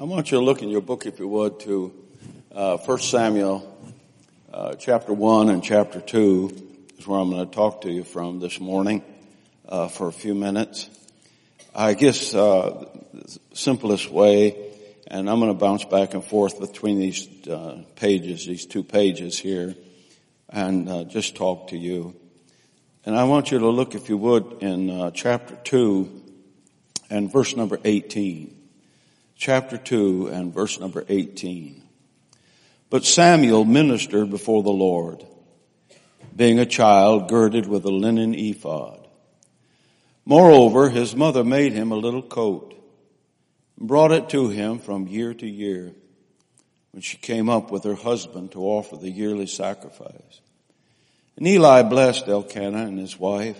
I want you to look in your book, if you would, to uh, 1 Samuel uh, chapter 1 and chapter 2 is where I'm going to talk to you from this morning uh, for a few minutes. I guess uh, the simplest way, and I'm going to bounce back and forth between these uh, pages, these two pages here, and uh, just talk to you. And I want you to look, if you would, in chapter 2 and verse number 18 chapter 2 and verse number 18. But Samuel ministered before the Lord, being a child girded with a linen ephod. Moreover, his mother made him a little coat and brought it to him from year to year when she came up with her husband to offer the yearly sacrifice. And Eli blessed Elkanah and his wife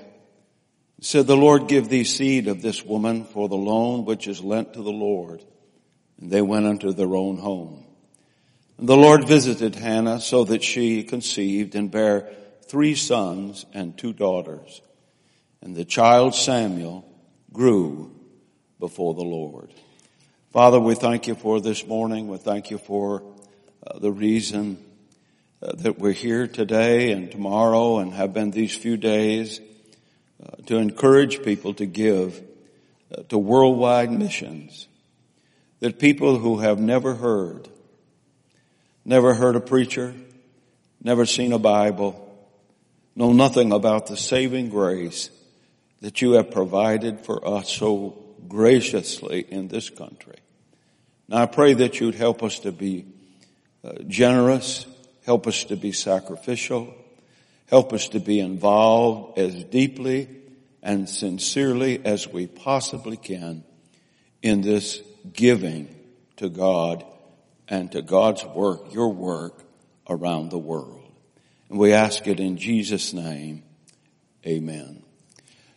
and said, the Lord give thee seed of this woman for the loan which is lent to the Lord and they went unto their own home. And the Lord visited Hannah so that she conceived and bare three sons and two daughters. And the child Samuel grew before the Lord. Father, we thank you for this morning. We thank you for uh, the reason uh, that we're here today and tomorrow and have been these few days uh, to encourage people to give uh, to worldwide missions that people who have never heard, never heard a preacher, never seen a Bible, know nothing about the saving grace that you have provided for us so graciously in this country. Now I pray that you'd help us to be uh, generous, help us to be sacrificial, help us to be involved as deeply and sincerely as we possibly can in this giving to God and to God's work, your work around the world. And we ask it in Jesus' name. Amen.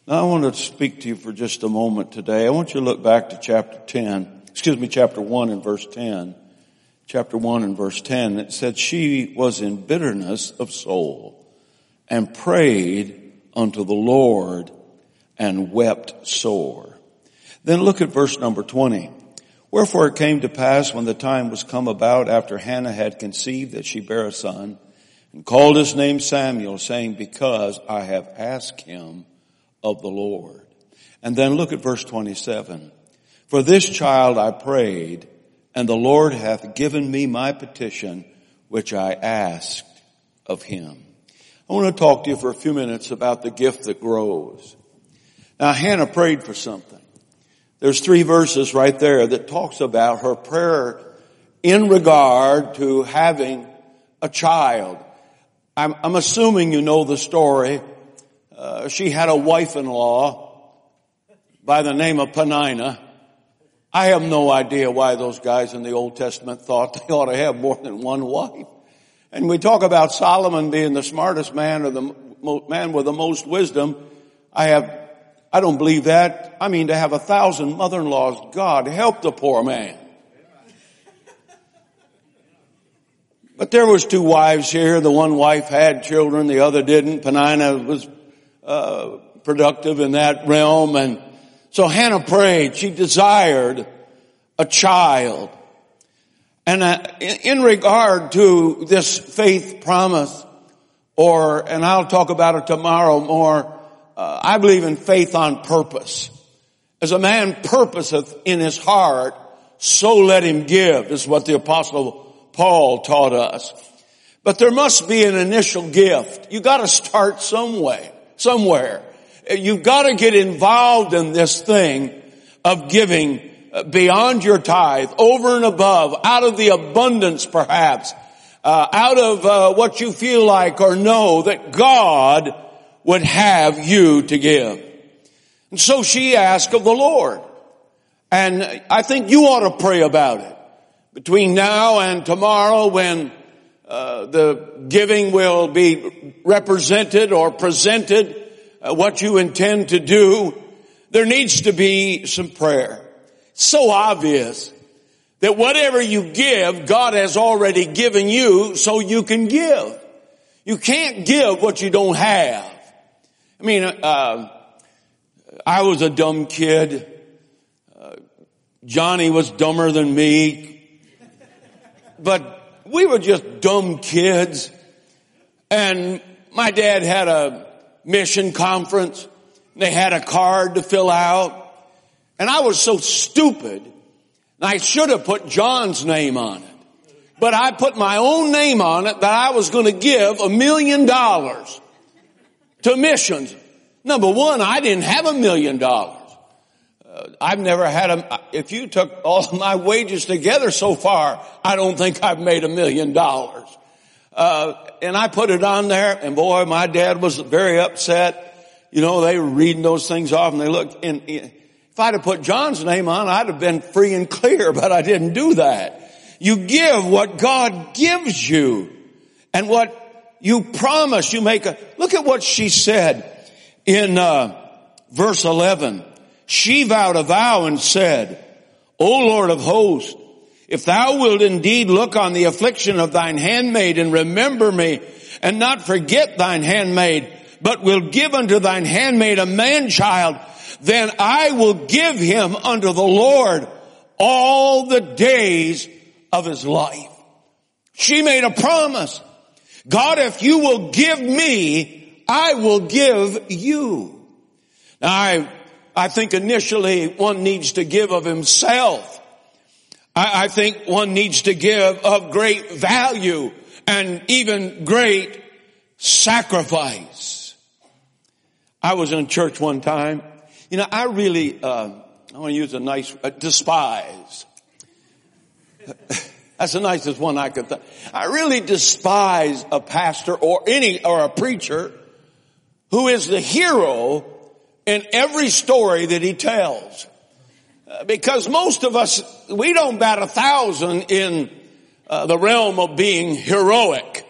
Now I want to speak to you for just a moment today. I want you to look back to chapter 10, excuse me, chapter 1 and verse 10. Chapter 1 and verse 10, it said, she was in bitterness of soul and prayed unto the Lord and wept sore. Then look at verse number 20. Wherefore it came to pass when the time was come about after Hannah had conceived that she bare a son and called his name Samuel saying, because I have asked him of the Lord. And then look at verse 27. For this child I prayed and the Lord hath given me my petition which I asked of him. I want to talk to you for a few minutes about the gift that grows. Now Hannah prayed for something. There's three verses right there that talks about her prayer in regard to having a child. I'm, I'm assuming you know the story. Uh, she had a wife-in-law by the name of Peninnah. I have no idea why those guys in the Old Testament thought they ought to have more than one wife. And we talk about Solomon being the smartest man or the man with the most wisdom. I have I don't believe that. I mean, to have a thousand mother-in-laws, God help the poor man. But there was two wives here. The one wife had children, the other didn't. Peninnah was uh, productive in that realm, and so Hannah prayed. She desired a child. And uh, in regard to this faith promise, or, and I'll talk about it tomorrow more, uh, I believe in faith on purpose. As a man purposeth in his heart, so let him give is what the apostle Paul taught us. But there must be an initial gift. You gotta start some way, somewhere. You've gotta get involved in this thing of giving beyond your tithe, over and above, out of the abundance perhaps, uh, out of uh, what you feel like or know that God would have you to give. And so she asked of the Lord. And I think you ought to pray about it. Between now and tomorrow when uh, the giving will be represented or presented, uh, what you intend to do, there needs to be some prayer. So obvious that whatever you give, God has already given you so you can give. You can't give what you don't have. I mean, uh, I was a dumb kid. Uh, Johnny was dumber than me, but we were just dumb kids. And my dad had a mission conference. They had a card to fill out. And I was so stupid. I should have put John's name on it. But I put my own name on it that I was going to give a million dollars to missions. Number one, I didn't have a million dollars. Uh, I've never had a, if you took all my wages together so far, I don't think I've made a million dollars. Uh, and I put it on there and boy, my dad was very upset. You know, they were reading those things off and they looked and if I'd have put John's name on, I'd have been free and clear, but I didn't do that. You give what God gives you and what you promise. You make a, look at what she said in, uh, verse 11. She vowed a vow and said, O Lord of hosts, if thou wilt indeed look on the affliction of thine handmaid and remember me and not forget thine handmaid, but will give unto thine handmaid a man child, then I will give him unto the Lord all the days of his life. She made a promise. God, if you will give me, I will give you. Now I, I think initially one needs to give of himself. I, I think one needs to give of great value and even great sacrifice. I was in church one time. You know, I really, uh, I want to use a nice, uh, despise. That's the nicest one I could think. I really despise a pastor or any, or a preacher who is the hero in every story that he tells. Uh, because most of us, we don't bat a thousand in uh, the realm of being heroic.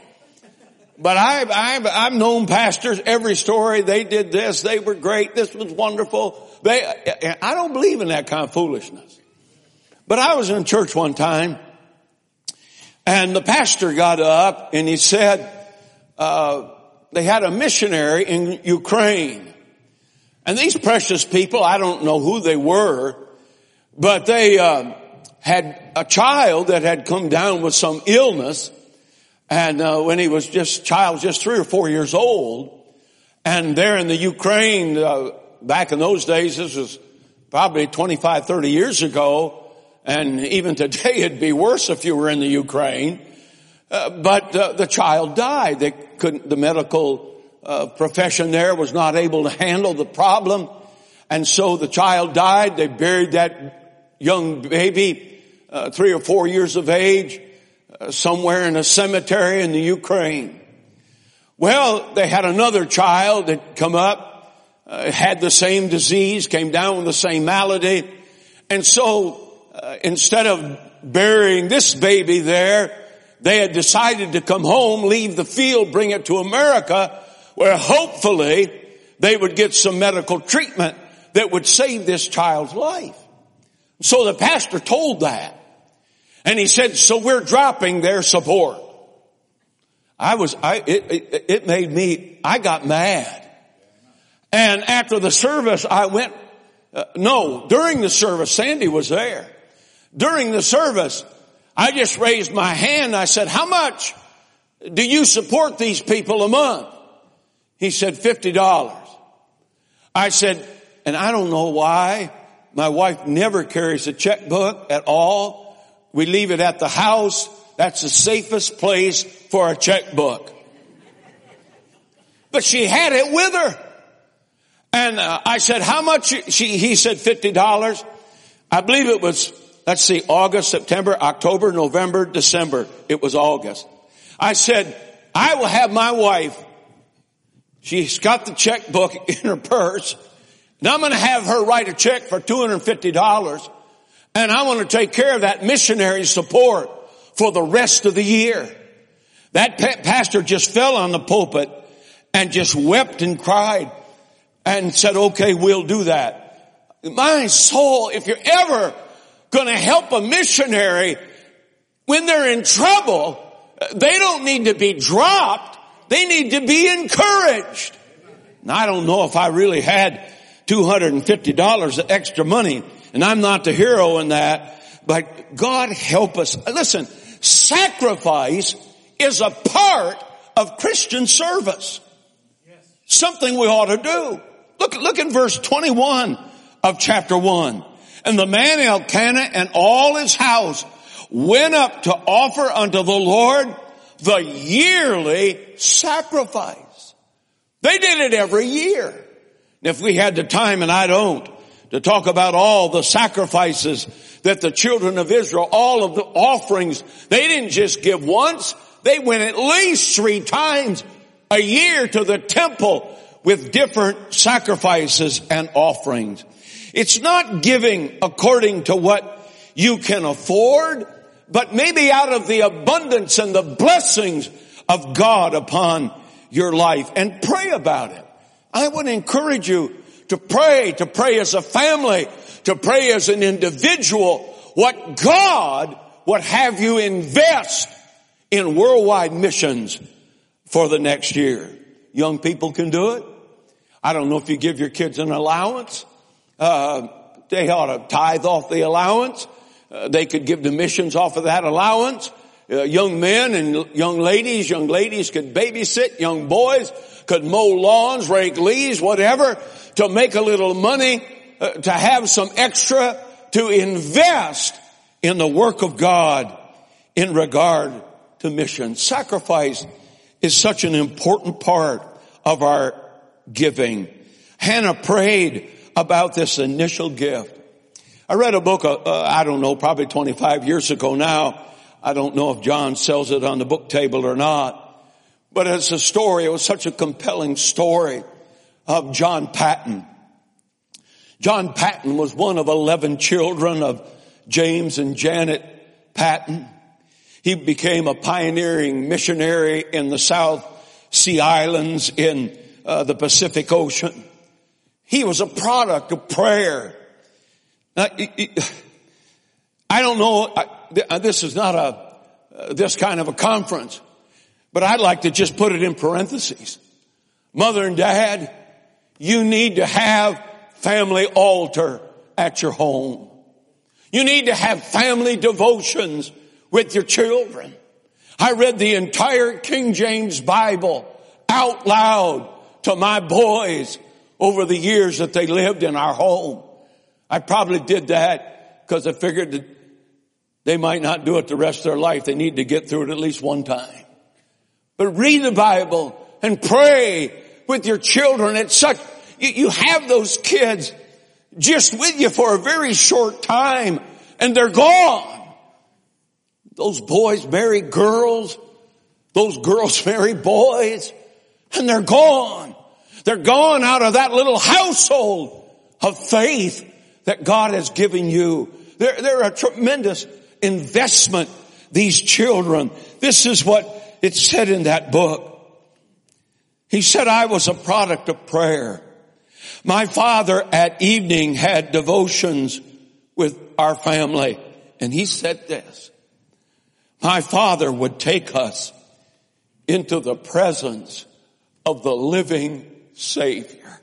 But I've, I've, I've known pastors, every story, they did this, they were great, this was wonderful. They, I don't believe in that kind of foolishness. But I was in church one time, and the pastor got up and he said, uh, they had a missionary in Ukraine. And these precious people, I don't know who they were, but they uh, had a child that had come down with some illness and uh, when he was just child, just three or four years old, and there in the Ukraine, uh, back in those days, this was probably 25, 30 years ago, and even today it'd be worse if you were in the Ukraine. Uh, but uh, the child died. They couldn't. The medical uh, profession there was not able to handle the problem, and so the child died. They buried that young baby, uh, three or four years of age somewhere in a cemetery in the Ukraine. Well, they had another child that come up, uh, had the same disease, came down with the same malady. And so, uh, instead of burying this baby there, they had decided to come home, leave the field, bring it to America, where hopefully they would get some medical treatment that would save this child's life. So the pastor told that. And he said, so we're dropping their support. I was, I, it, it, made me, I got mad. And after the service, I went, uh, no, during the service, Sandy was there. During the service, I just raised my hand. I said, how much do you support these people a month? He said, $50. I said, and I don't know why my wife never carries a checkbook at all. We leave it at the house. That's the safest place for a checkbook. But she had it with her. And uh, I said, how much? She, he said $50. I believe it was, let's see, August, September, October, November, December. It was August. I said, I will have my wife. She's got the checkbook in her purse. And I'm going to have her write a check for $250 and I want to take care of that missionary support for the rest of the year. That pastor just fell on the pulpit and just wept and cried and said, okay, we'll do that. My soul, if you're ever going to help a missionary when they're in trouble, they don't need to be dropped. They need to be encouraged. And I don't know if I really had $250 of extra money And I'm not the hero in that, but God help us. Listen, sacrifice is a part of Christian service. Something we ought to do. Look, look in verse 21 of chapter 1. And the man Elkanah and all his house went up to offer unto the Lord the yearly sacrifice. They did it every year. If we had the time, and I don't, to talk about all the sacrifices that the children of Israel, all of the offerings, they didn't just give once, they went at least three times a year to the temple with different sacrifices and offerings. It's not giving according to what you can afford, but maybe out of the abundance and the blessings of God upon your life and pray about it. I would encourage you to pray, to pray as a family, to pray as an individual, what God would have you invest in worldwide missions for the next year. Young people can do it. I don't know if you give your kids an allowance. Uh, they ought to tithe off the allowance. Uh, they could give the missions off of that allowance. Uh, young men and young ladies, young ladies could babysit, young boys could mow lawns, rake leaves, whatever, to make a little money, uh, to have some extra to invest in the work of God in regard to mission. Sacrifice is such an important part of our giving. Hannah prayed about this initial gift. I read a book, uh, uh, I don't know, probably 25 years ago now. I don't know if John sells it on the book table or not. But it's a story, it was such a compelling story of John Paton. John Paton was one of 11 children of James and Janet Paton. He became a pioneering missionary in the South Sea Islands in uh, the Pacific Ocean. He was a product of prayer. Now, I don't know, uh, this is not a, uh, this kind of a conference, but I'd like to just put it in parentheses. Mother and dad, you need to have family altar at your home. You need to have family devotions with your children. I read the entire King James Bible out loud to my boys over the years that they lived in our home. I probably did that because I figured that they might not do it the rest of their life. They need to get through it at least one time. But read the Bible and pray with your children. It's such, you, you have those kids just with you for a very short time and they're gone. Those boys marry girls. Those girls marry boys and they're gone. They're gone out of that little household of faith that God has given you. They're, they're a tremendous investment, these children. This is what it said in that book. He said, I was a product of prayer. My father at evening had devotions with our family. And he said this, my father would take us into the presence of the living Savior.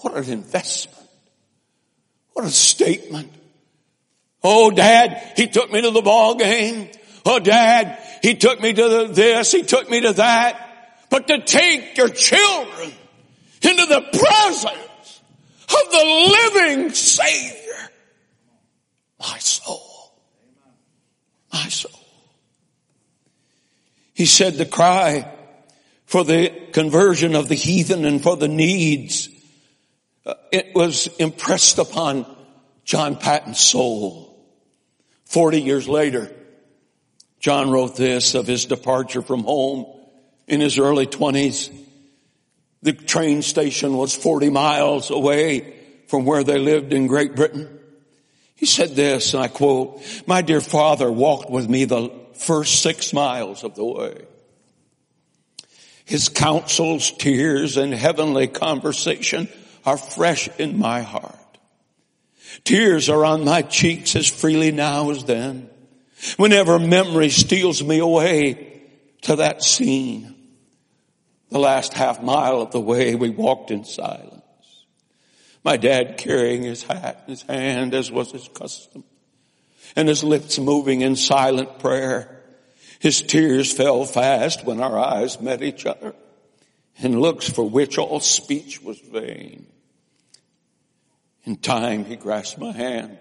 What an investment. What a statement. Oh, dad, he took me to the ball game. Oh, dad, he took me to the, this, he took me to that. But to take your children into the presence of the living Savior, my soul, my soul. He said the cry for the conversion of the heathen and for the needs, uh, it was impressed upon John Paton's soul. Forty years later, John wrote this of his departure from home in his early twenties. The train station was 40 miles away from where they lived in Great Britain. He said this, and I quote, my dear father walked with me the first six miles of the way. His counsels, tears, and heavenly conversation are fresh in my heart. Tears are on my cheeks as freely now as then. Whenever memory steals me away to that scene, the last half mile of the way we walked in silence. My dad carrying his hat in his hand as was his custom and his lips moving in silent prayer. His tears fell fast when our eyes met each other in looks for which all speech was vain. In time he grasped my hand,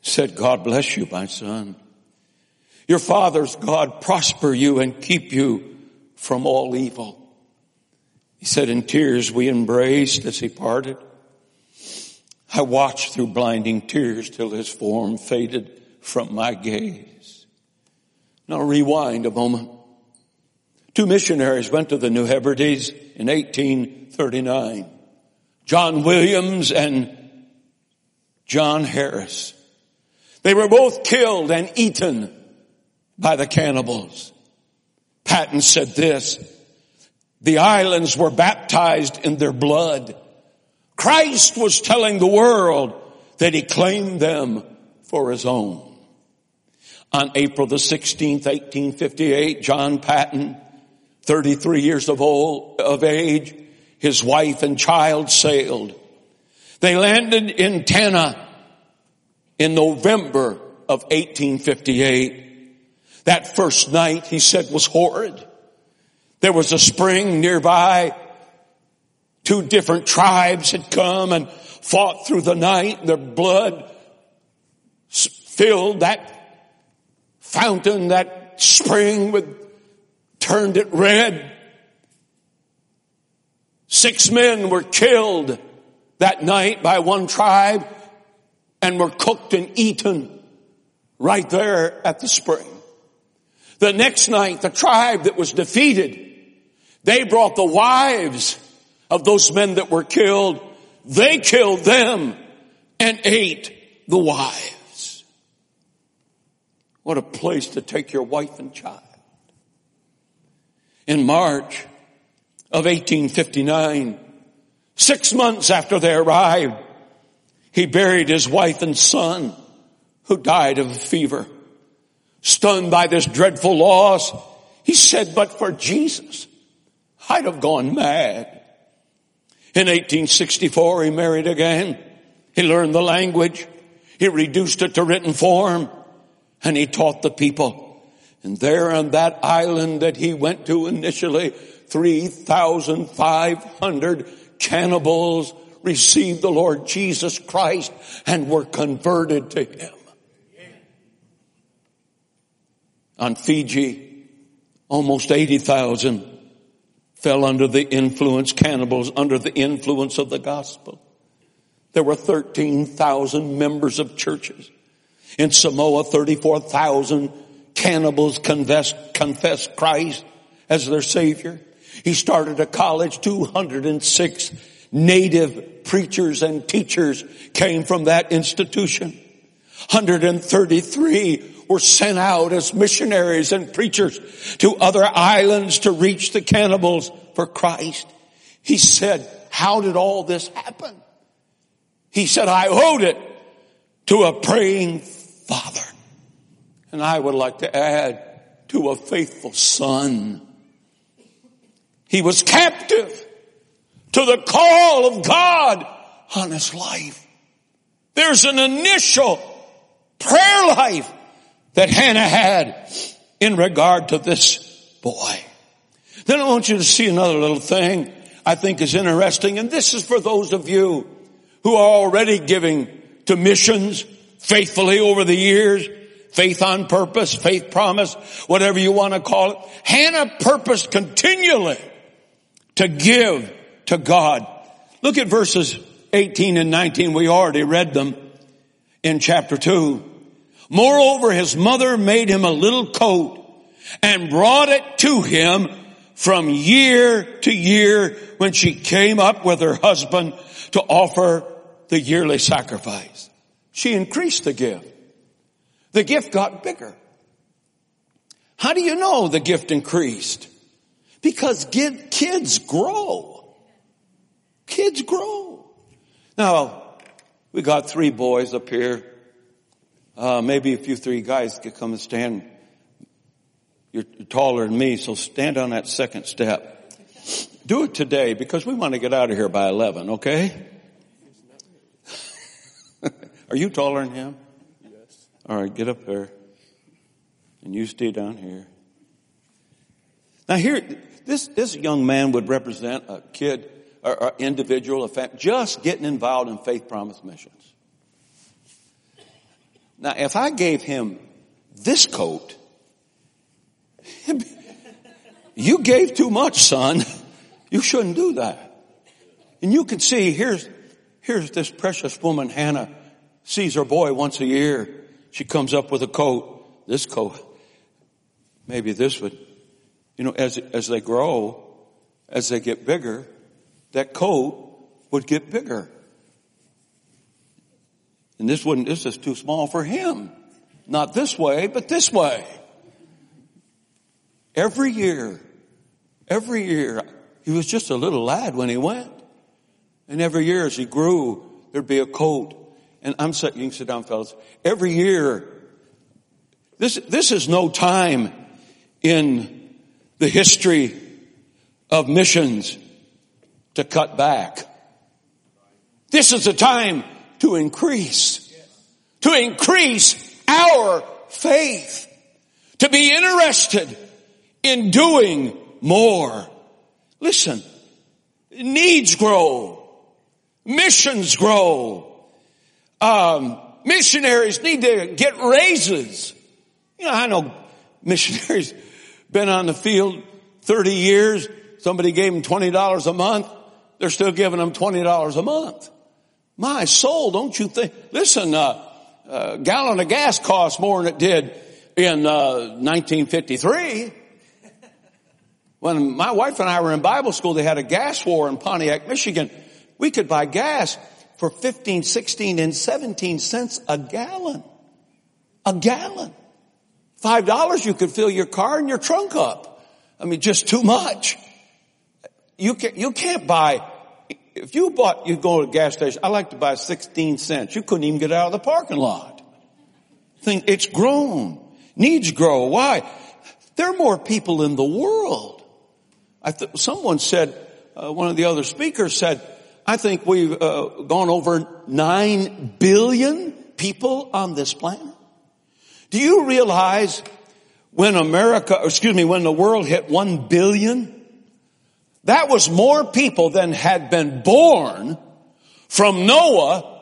said, God bless you, my son. Your father's God prosper you and keep you from all evil. He said in tears we embraced as he parted. I watched through blinding tears till his form faded from my gaze. Now rewind a moment. Two missionaries went to the New Hebrides in 1839. John Williams and John Harris. They were both killed and eaten by the cannibals. Paton said this, the islands were baptized in their blood. Christ was telling the world that he claimed them for his own. On April the 16th, 1858, John Paton, 33 years of old, of age, his wife and child sailed. They landed in Tanna in November of 1858. That first night, he said, was horrid. There was a spring nearby. Two different tribes had come and fought through the night. Their blood filled that fountain, that spring with, turned it red. Six men were killed that night by one tribe and were cooked and eaten right there at the spring. The next night, the tribe that was defeated they brought the wives of those men that were killed. They killed them and ate the wives. What a place to take your wife and child. In March of 1859, six months after they arrived, he buried his wife and son who died of fever. Stunned by this dreadful loss, he said, but for Jesus, I'd have gone mad. In 1864, he married again. He learned the language. He reduced it to written form and he taught the people. And there on that island that he went to initially, 3,500 cannibals received the Lord Jesus Christ and were converted to him. On Fiji, almost 80,000 fell under the influence, cannibals under the influence of the gospel. There were 13,000 members of churches. In Samoa, 34,000 cannibals confessed, confessed Christ as their savior. He started a college, 206 native preachers and teachers came from that institution. 133 were sent out as missionaries and preachers to other islands to reach the cannibals for Christ. He said, how did all this happen? He said, I owed it to a praying father. And I would like to add to a faithful son. He was captive to the call of God on his life. There's an initial prayer life that Hannah had in regard to this boy. Then I want you to see another little thing I think is interesting, and this is for those of you who are already giving to missions faithfully over the years, faith on purpose, faith promise, whatever you want to call it. Hannah purposed continually to give to God. Look at verses 18 and 19. We already read them in chapter 2. Moreover, his mother made him a little coat and brought it to him from year to year when she came up with her husband to offer the yearly sacrifice. She increased the gift. The gift got bigger. How do you know the gift increased? Because kids grow. Kids grow. Now, we got three boys up here. Uh, maybe a few three guys could come and stand. You're taller than me, so stand on that second step. Do it today because we want to get out of here by 11, okay? Are you taller than him? Yes. All right, get up there. And you stay down here. Now here, this, this young man would represent a kid, or, or individual, a family, just getting involved in faith promise missions. Now if I gave him this coat, you gave too much, son. You shouldn't do that. And you can see, here's, here's this precious woman, Hannah, sees her boy once a year. She comes up with a coat, this coat. Maybe this would, you know, as, as they grow, as they get bigger, that coat would get bigger. And this wouldn't, this is too small for him. Not this way, but this way. Every year, every year, he was just a little lad when he went. And every year as he grew, there'd be a coat. And I'm saying, you can sit down fellas. Every year, this, this is no time in the history of missions to cut back. This is a time to increase, to increase our faith, to be interested in doing more. Listen, needs grow, missions grow, um, missionaries need to get raises. You know, I know missionaries been on the field 30 years. Somebody gave them $20 a month. They're still giving them $20 a month. My soul, don't you think? Listen, uh, a gallon of gas costs more than it did in uh, 1953. When my wife and I were in Bible school, they had a gas war in Pontiac, Michigan. We could buy gas for 15, 16, and 17 cents a gallon. A gallon. Five dollars you could fill your car and your trunk up. I mean, just too much. You can't, you can't buy, if you bought, you go to a gas station, I like to buy 16 cents. You couldn't even get out of the parking lot. Think, it's grown. Needs grow. Why? There are more people in the world. Th- someone said, uh, one of the other speakers said, I think we've uh, gone over nine billion people on this planet. Do you realize when America, excuse me, when the world hit one billion, that was more people than had been born from Noah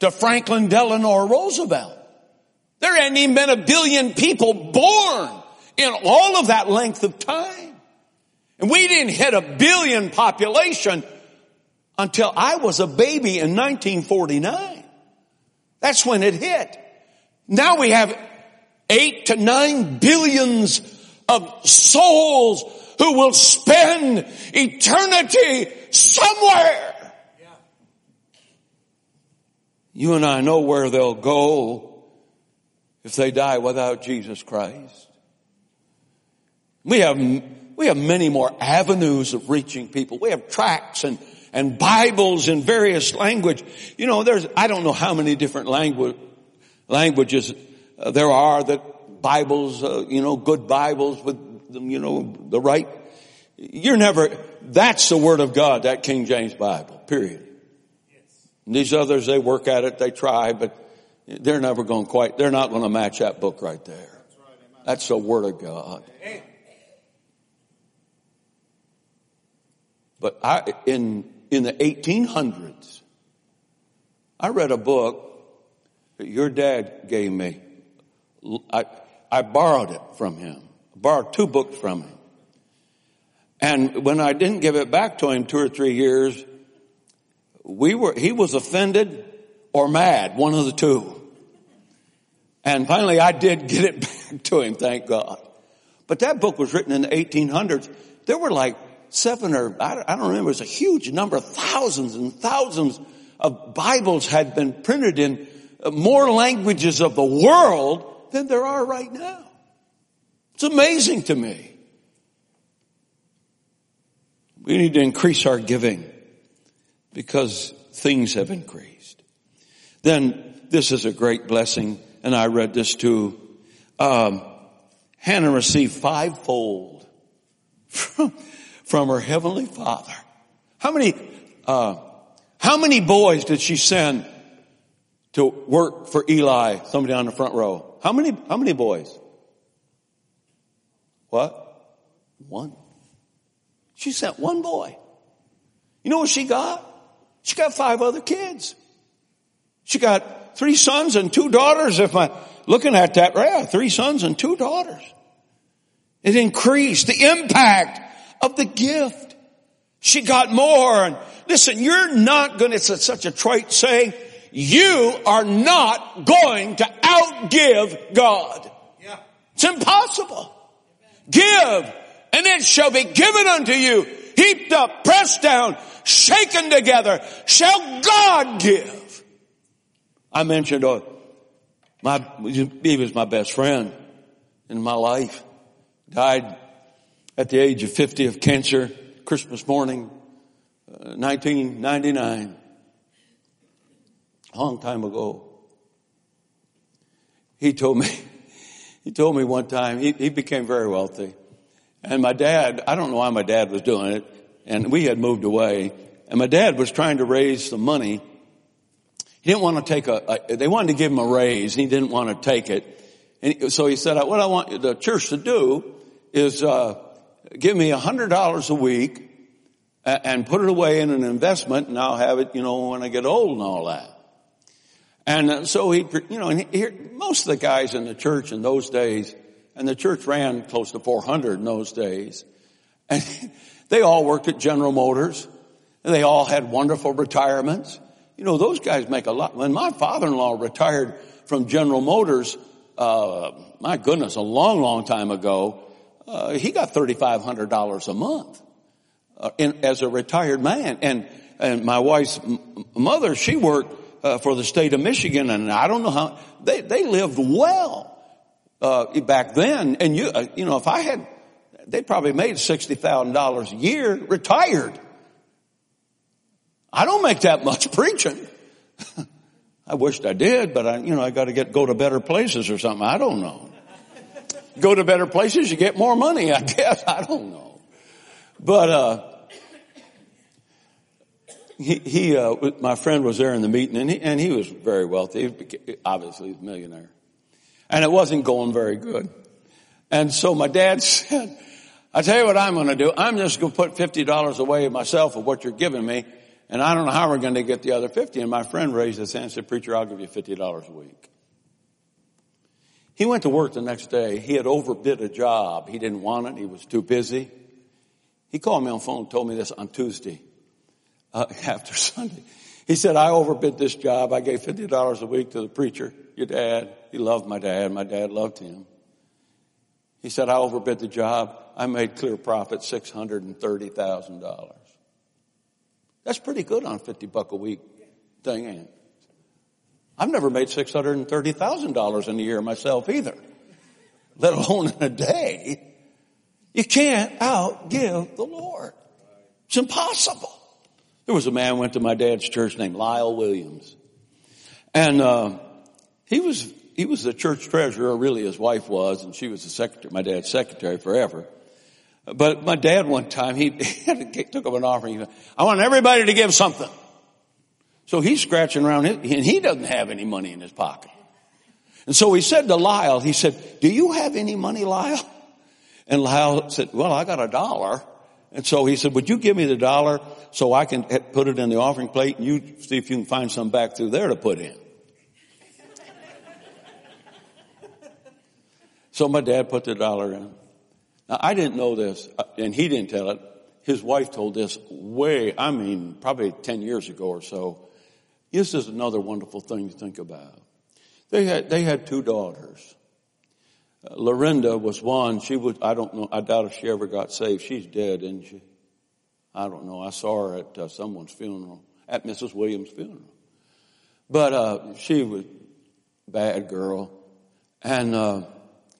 to Franklin Delano Roosevelt. There hadn't even been a billion people born in all of that length of time. And we didn't hit a billion population until I was a baby in 1949. That's when it hit. Now we have eight to nine billions of souls who will spend eternity somewhere. You and I know where they'll go if they die without Jesus Christ. We have we have many more avenues of reaching people. We have tracts and, and Bibles in various language. You know, there's, I don't know how many different language, languages uh, there are that Bibles, uh, you know, good Bibles with, you know, the right. You're never, that's the Word of God, that King James Bible, period. Yes. these others, they work at it, they try, but they're never going quite, they're not going to match that book right there. That's, right, that's the Word of God. But I, in, in the 1800s, I read a book that your dad gave me. I, I borrowed it from him. I borrowed two books from him. And when I didn't give it back to him two or three years, we were, he was offended or mad, one of the two. And finally I did get it back to him, thank God. But that book was written in the 1800s. There were like seven or I don't remember, it was a huge number, thousands and thousands of Bibles had been printed in uh, more languages of the world than there are right now. It's amazing to me. We need to increase our giving because things have increased. Then this is a great blessing, and I read this too. Um, Hannah received fivefold from, from her heavenly father. How many, uh, how many boys did she send to work for Eli, somebody on the front row. How many, how many boys? What? One. She sent one boy. You know what she got? She got five other kids. She got three sons and two daughters. If I'm looking at that, yeah, three sons and two daughters. It increased the impact of the gift. She got more. And listen, you're not going to, it's such a trite saying, you are not going to outgive God. Yeah. It's impossible. Give and it shall be given unto you. Heaped up, pressed down, shaken together, shall God give. I mentioned, uh, my, he was my best friend in my life. Died at the age of 50 of cancer, Christmas morning, uh, 1999. A long time ago. He told me, he told me one time, he, he became very wealthy. And my dad, I don't know why my dad was doing it, and we had moved away, and my dad was trying to raise some money. He didn't want to take a, a they wanted to give him a raise, and he didn't want to take it. And so he said, what I want the church to do is, uh, give me a hundred dollars a week and put it away in an investment and I'll have it, you know, when I get old and all that. And uh, so he, you know, and he, most of the guys in the church in those days, and the church ran close to 400 in those days. And they all worked at General Motors. And they all had wonderful retirements. You know, those guys make a lot. When my father-in-law retired from General Motors, uh, my goodness, a long, long time ago, uh, he got $3,500 a month uh, in, as a retired man. And, and my wife's m- mother, she worked uh, for the state of Michigan, and I don't know how, they, they lived well uh, back then, and you, uh, you know, if I had, they probably made sixty thousand dollars a year, retired. I don't make that much preaching. I wished I did, but I, you know, I got to get go to better places or something. I don't know. Go to better places, you get more money. I guess I don't know, but uh, he, he uh, my friend was there in the meeting, and he, and he was very wealthy. Obviously, he's a millionaire. And it wasn't going very good. And so my dad said, I tell you what I'm going to do. I'm just going to put $50 away myself of what you're giving me. And I don't know how we're going to get the other 50. And my friend raised his hand and said, preacher, I'll give you $50 a week. He went to work the next day. He had overbid a job. He didn't want it. He was too busy. He called me on the phone and told me this on Tuesday, uh, after Sunday. He said, I overbid this job. I gave $50 a week to the preacher, your dad. He loved my dad. My dad loved him. He said, I overbid the job. I made clear profit $630,000. That's pretty good on 50 buck a week thing, ain't? I've never made $630,000 in a year myself either, let alone in a day. You can't outgive the Lord. It's impossible. There was a man went to my dad's church named Lyle Williams. And, uh, he was, he was the church treasurer, really his wife was, and she was the secretary, my dad's secretary forever. But my dad one time, he, he took up an offering. He I want everybody to give something. So he's scratching around and he doesn't have any money in his pocket. And so he said to Lyle, he said, do you have any money, Lyle? And Lyle said, well, I got a dollar. And so he said, would you give me the dollar so I can put it in the offering plate and you see if you can find some back through there to put in. so my dad put the dollar in. Now I didn't know this uh, and he didn't tell it. His wife told this way, I mean, probably 10 years ago or so. This is another wonderful thing to think about. They had, they had two daughters. Uh, Lorinda was one. She was, I don't know, I doubt if she ever got saved. She's dead, isn't she? I don't know. I saw her at uh, someone's funeral, at Mrs. Williams' funeral. But uh, she was bad girl. And uh,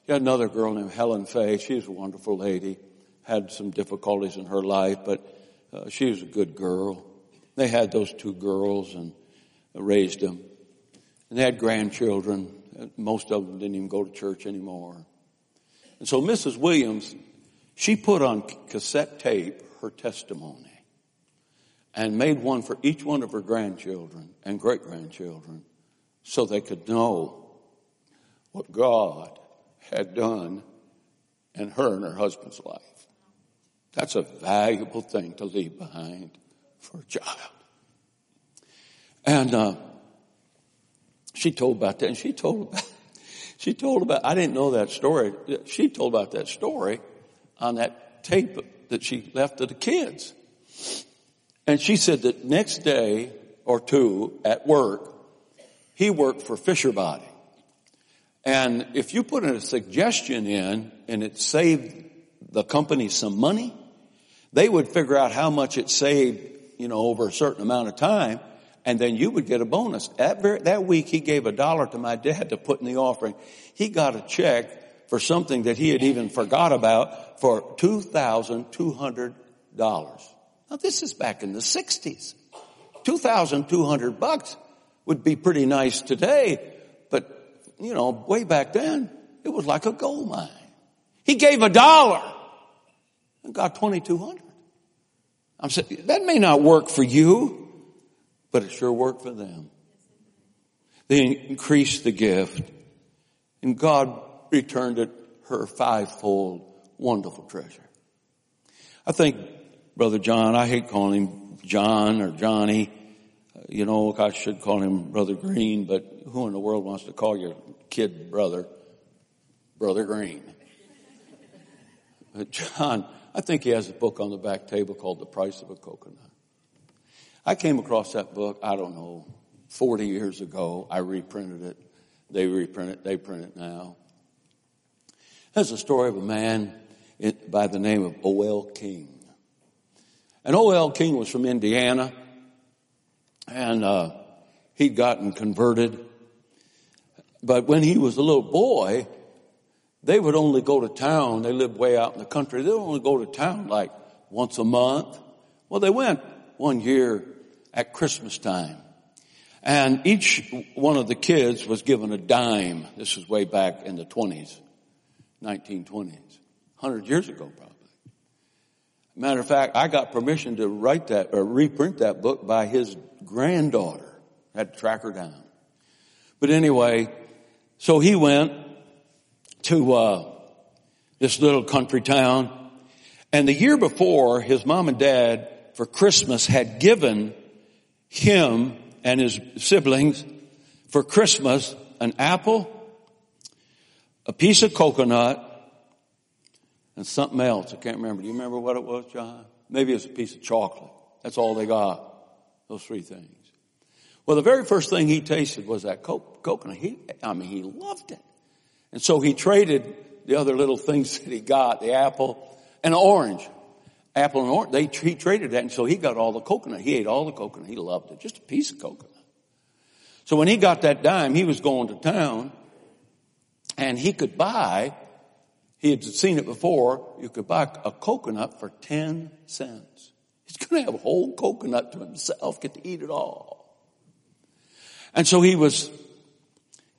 another girl named Helen Fay. She's a wonderful lady. Had some difficulties in her life, but uh, she was a good girl. They had those two girls and raised them. And they had grandchildren. Most of them didn't even go to church anymore. And so Mrs. Williams, she put on cassette tape her testimony and made one for each one of her grandchildren and great grandchildren so they could know what God had done in her and her husband's life. That's a valuable thing to leave behind for a child. And uh, she told about that, and she told about she told about I didn't know that story. She told about that story on that tape that she left to the kids. And she said that next day or two at work, he worked for Fisher Body. And if you put a suggestion in and it saved the company some money, they would figure out how much it saved, you know, over a certain amount of time, and then you would get a bonus. That, very, that week he gave a dollar to my dad to put in the offering. He got a check for something that he had even forgot about for $2,200. Now this is back in the 60s. 2,200 bucks would be pretty nice today, but you know, way back then, it was like a gold mine. He gave a dollar and got 2,200. I'm saying, that may not work for you, but it sure worked for them. They increased the gift and God returned it her fivefold wonderful treasure. I think Brother John, I hate calling him John or Johnny. Uh, you know, I should call him Brother Green, but who in the world wants to call your kid brother, Brother Green? John, I think he has a book on the back table called The Price of a Coconut. I came across that book, I don't know, 40 years ago. I reprinted it. They reprint it, they print it now. There's a story of a man by the name of O.L. King. And O.L. King was from Indiana, and uh, he'd gotten converted. But when he was a little boy, they would only go to town. They lived way out in the country. They would only go to town like once a month. Well, they went one year at Christmas time. And each one of the kids was given a dime. This was way back in the 20s, 1920s, 100 years ago probably. Matter of fact, I got permission to write that or reprint that book by his granddaughter. I had to track her down. But anyway, so he went to uh, this little country town, and the year before, his mom and dad for Christmas had given him and his siblings for Christmas an apple, a piece of coconut, and something else. I can't remember. Do you remember what it was, John? Maybe it was a piece of chocolate. That's all they got. Those three things. Well, the very first thing he tasted was that co- coconut. He, I mean, he loved it. And so he traded the other little things that he got, the apple and the orange. Apple and orange, they, he traded that and so he got all the coconut. He ate all the coconut. He loved it. Just a piece of coconut. So when he got that dime, he was going to town and he could buy he had seen it before. You could buy a coconut for 10 cents. He's going to have a whole coconut to himself, get to eat it all. And so he was,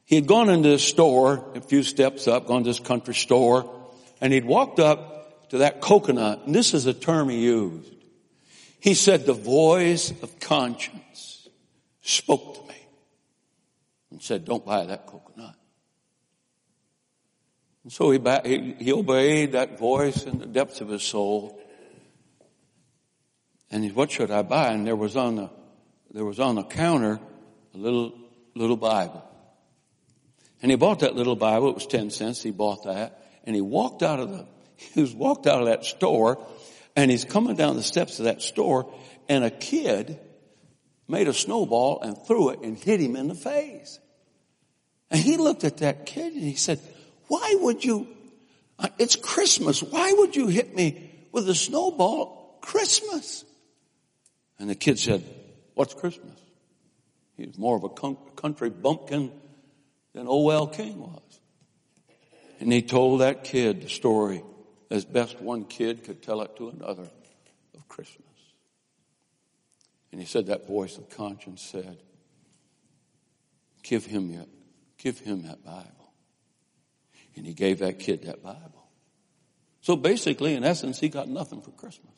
he had gone into the store, a few steps up, gone to this country store, and he'd walked up to that coconut, and this is a term he used. He said, the voice of conscience spoke to me and said, don't buy that coconut. And so he, he, obeyed that voice in the depths of his soul. And he, what should I buy? And there was on the, there was on the counter a little, little Bible. And he bought that little Bible. It was 10 cents. He bought that. And he walked out of the, he was walked out of that store and he's coming down the steps of that store and a kid made a snowball and threw it and hit him in the face. And he looked at that kid and he said, why would you, uh, it's Christmas. Why would you hit me with a snowball? Christmas. And the kid said, what's Christmas? He was more of a country bumpkin than O.L. King was. And he told that kid the story as best one kid could tell it to another of Christmas. And he said that voice of conscience said, give him that, give him that Bible. And he gave that kid that Bible. So basically, in essence, he got nothing for Christmas.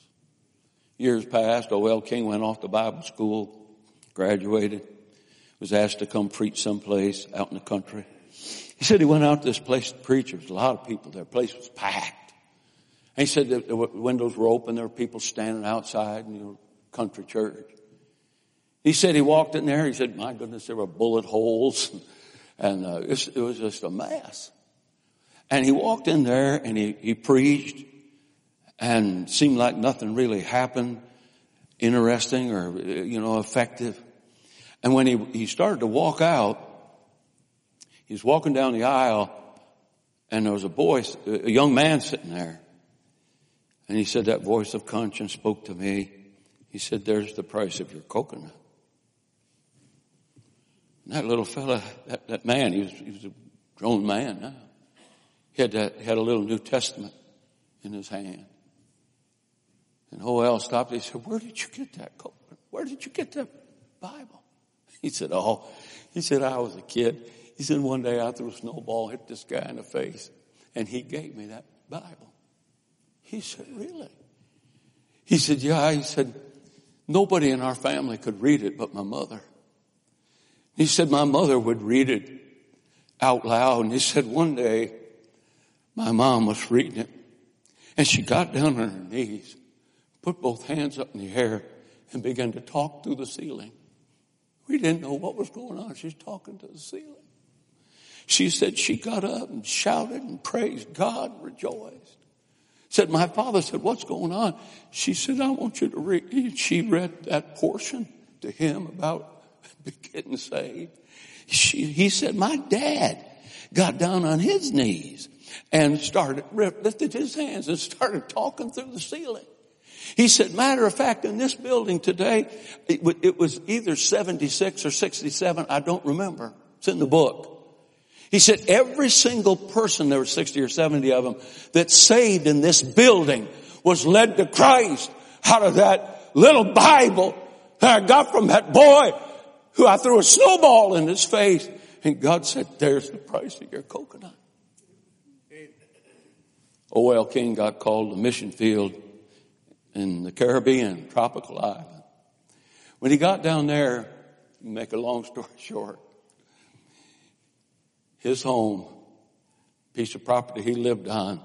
Years passed, O.L. King went off to Bible school, graduated. was asked to come preach someplace out in the country. He said he went out to this place to preach. There was a lot of people there. The place was packed. And he said the windows were open. There were people standing outside in your country church. He said he walked in there. He said, my goodness, there were bullet holes. And uh, it, was just a mess. And he walked in there and he, he preached and seemed like nothing really happened interesting or, you know, effective. And when he, he started to walk out, he was walking down the aisle and there was a boy, a young man sitting there. And he said, that voice of conscience spoke to me. He said, there's the price of your coconut. And that little fella, that, that man, he was, he was a grown man now. He had, that, had a little New Testament in his hand. And O.L. stopped. He said, where did you get that coconut? Where did you get that Bible? He said, oh, he said, I was a kid. He said, one day I threw a snowball, hit this guy in the face, and he gave me that Bible. He said, really? He said, yeah. He said, nobody in our family could read it but my mother. He said, my mother would read it out loud. And he said, one day my mom was reading it and she got down on her knees, put both hands up in the air and began to talk through the ceiling. We didn't know what was going on. She's talking to the ceiling. She said she got up and shouted and praised God, rejoiced. Said, my father said, what's going on? She said, I want you to read. She read that portion to him about getting saved. She, he said, my dad got down on his knees and started, lifted his hands and started talking through the ceiling. He said, matter of fact, in this building today, it, it was either 76 or 67, I don't remember. It's in the book. He said every single person, there were 60 or 70 of them, that saved in this building was led to Christ out of that little Bible that I got from that boy who I threw a snowball in his face. And God said, there's the price of your coconut. Oh, O.L. King got called to mission field in the Caribbean, tropical island. When he got down there, make a long story short, his home, piece of property he lived on,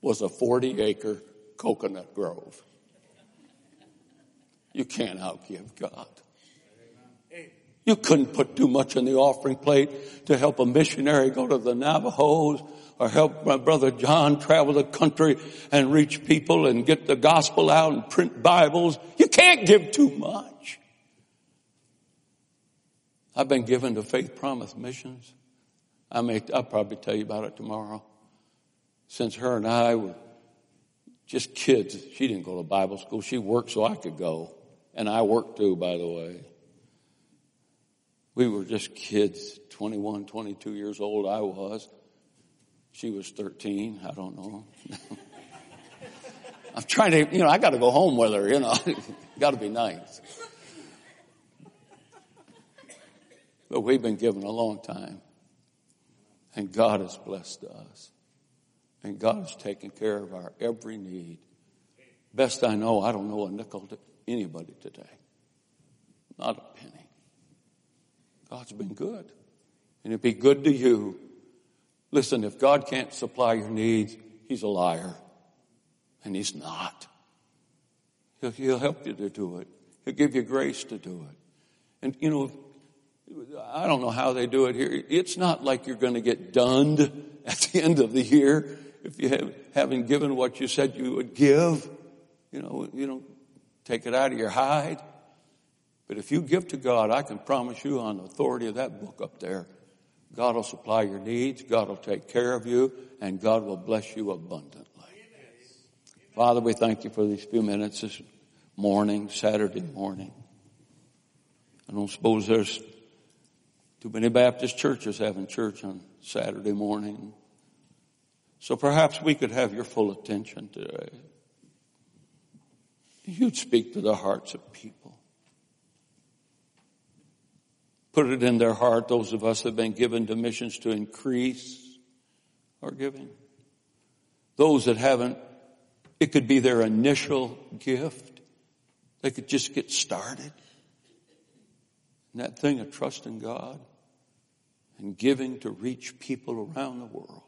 was a 40 acre coconut grove. You can't outgive God. You couldn't put too much in the offering plate to help a missionary go to the Navajos or help my brother John travel the country and reach people and get the gospel out and print Bibles. You can't give too much. I've been given to Faith Promise Missions. I may, I'll probably tell you about it tomorrow. Since her and I were just kids, she didn't go to Bible school. She worked so I could go. And I worked too, by the way. We were just kids, 21, 22 years old I was. She was 13. I don't know. I'm trying to, you know, I got to go home with her, you know. got to be nice. But we've been given a long time. And God has blessed us. And God has taken care of our every need. Best I know, I don't know a nickel to anybody today. Not a penny. God's been good. And it'd be good to you. Listen, if God can't supply your needs, He's a liar. And He's not. He'll, he'll help you to do it. He'll give you grace to do it. And you know, I don't know how they do it here. It's not like you're going to get dunned at the end of the year if you have, haven't given what you said you would give. You know, you don't take it out of your hide. But if you give to God, I can promise you on the authority of that book up there, God will supply your needs, God will take care of you, and God will bless you abundantly. Father, we thank you for these few minutes this morning, Saturday morning. I don't suppose there's too many Baptist churches having church on Saturday morning. So perhaps we could have your full attention today. You'd speak to the hearts of people. Put it in their heart, those of us that have been given to missions to increase our giving. Those that haven't, it could be their initial gift. They could just get started. And that thing of trusting God and giving to reach people around the world.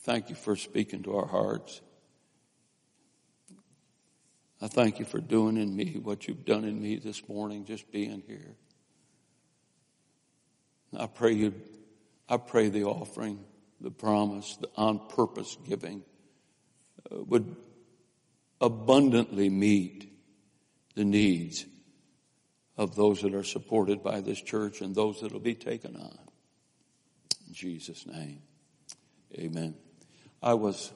Thank you for speaking to our hearts. I thank you for doing in me what you've done in me this morning, just being here. I pray you, I pray the offering, the promise, the on purpose giving uh, would abundantly meet the needs of those that are supported by this church and those that will be taken on. In Jesus' name, amen. I was,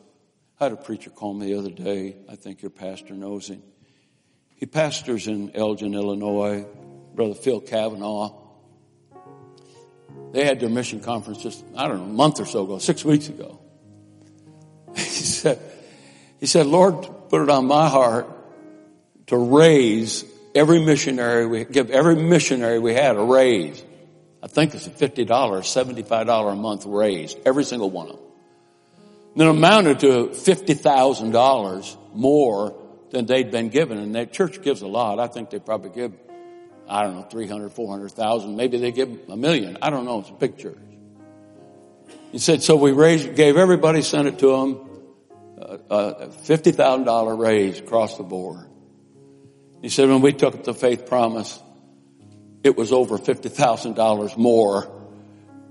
I had a preacher call me the other day. I think your pastor knows him. He pastors in Elgin, Illinois. Brother Phil Kavanaugh. They had their mission conference just, I don't know, a month or so ago, six weeks ago. He said, he said, Lord, put it on my heart to raise every missionary we give every missionary we had a raise. I think it's a $50, $75 a month raise, every single one of them. And it amounted to $50,000 more than they'd been given. And that church gives a lot. I think they probably give, I don't know, 300, 400,000. Maybe they give a million. I don't know. It's a big church. He said, so we raised, gave everybody, sent it to them, a uh, uh, $50,000 raise across the board. He said, when we took the faith promise, it was over $50,000 more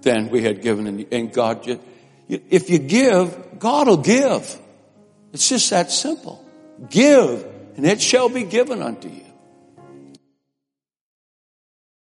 than we had given. And God, just, if you give, God will give. It's just that simple. Give, and it shall be given unto you.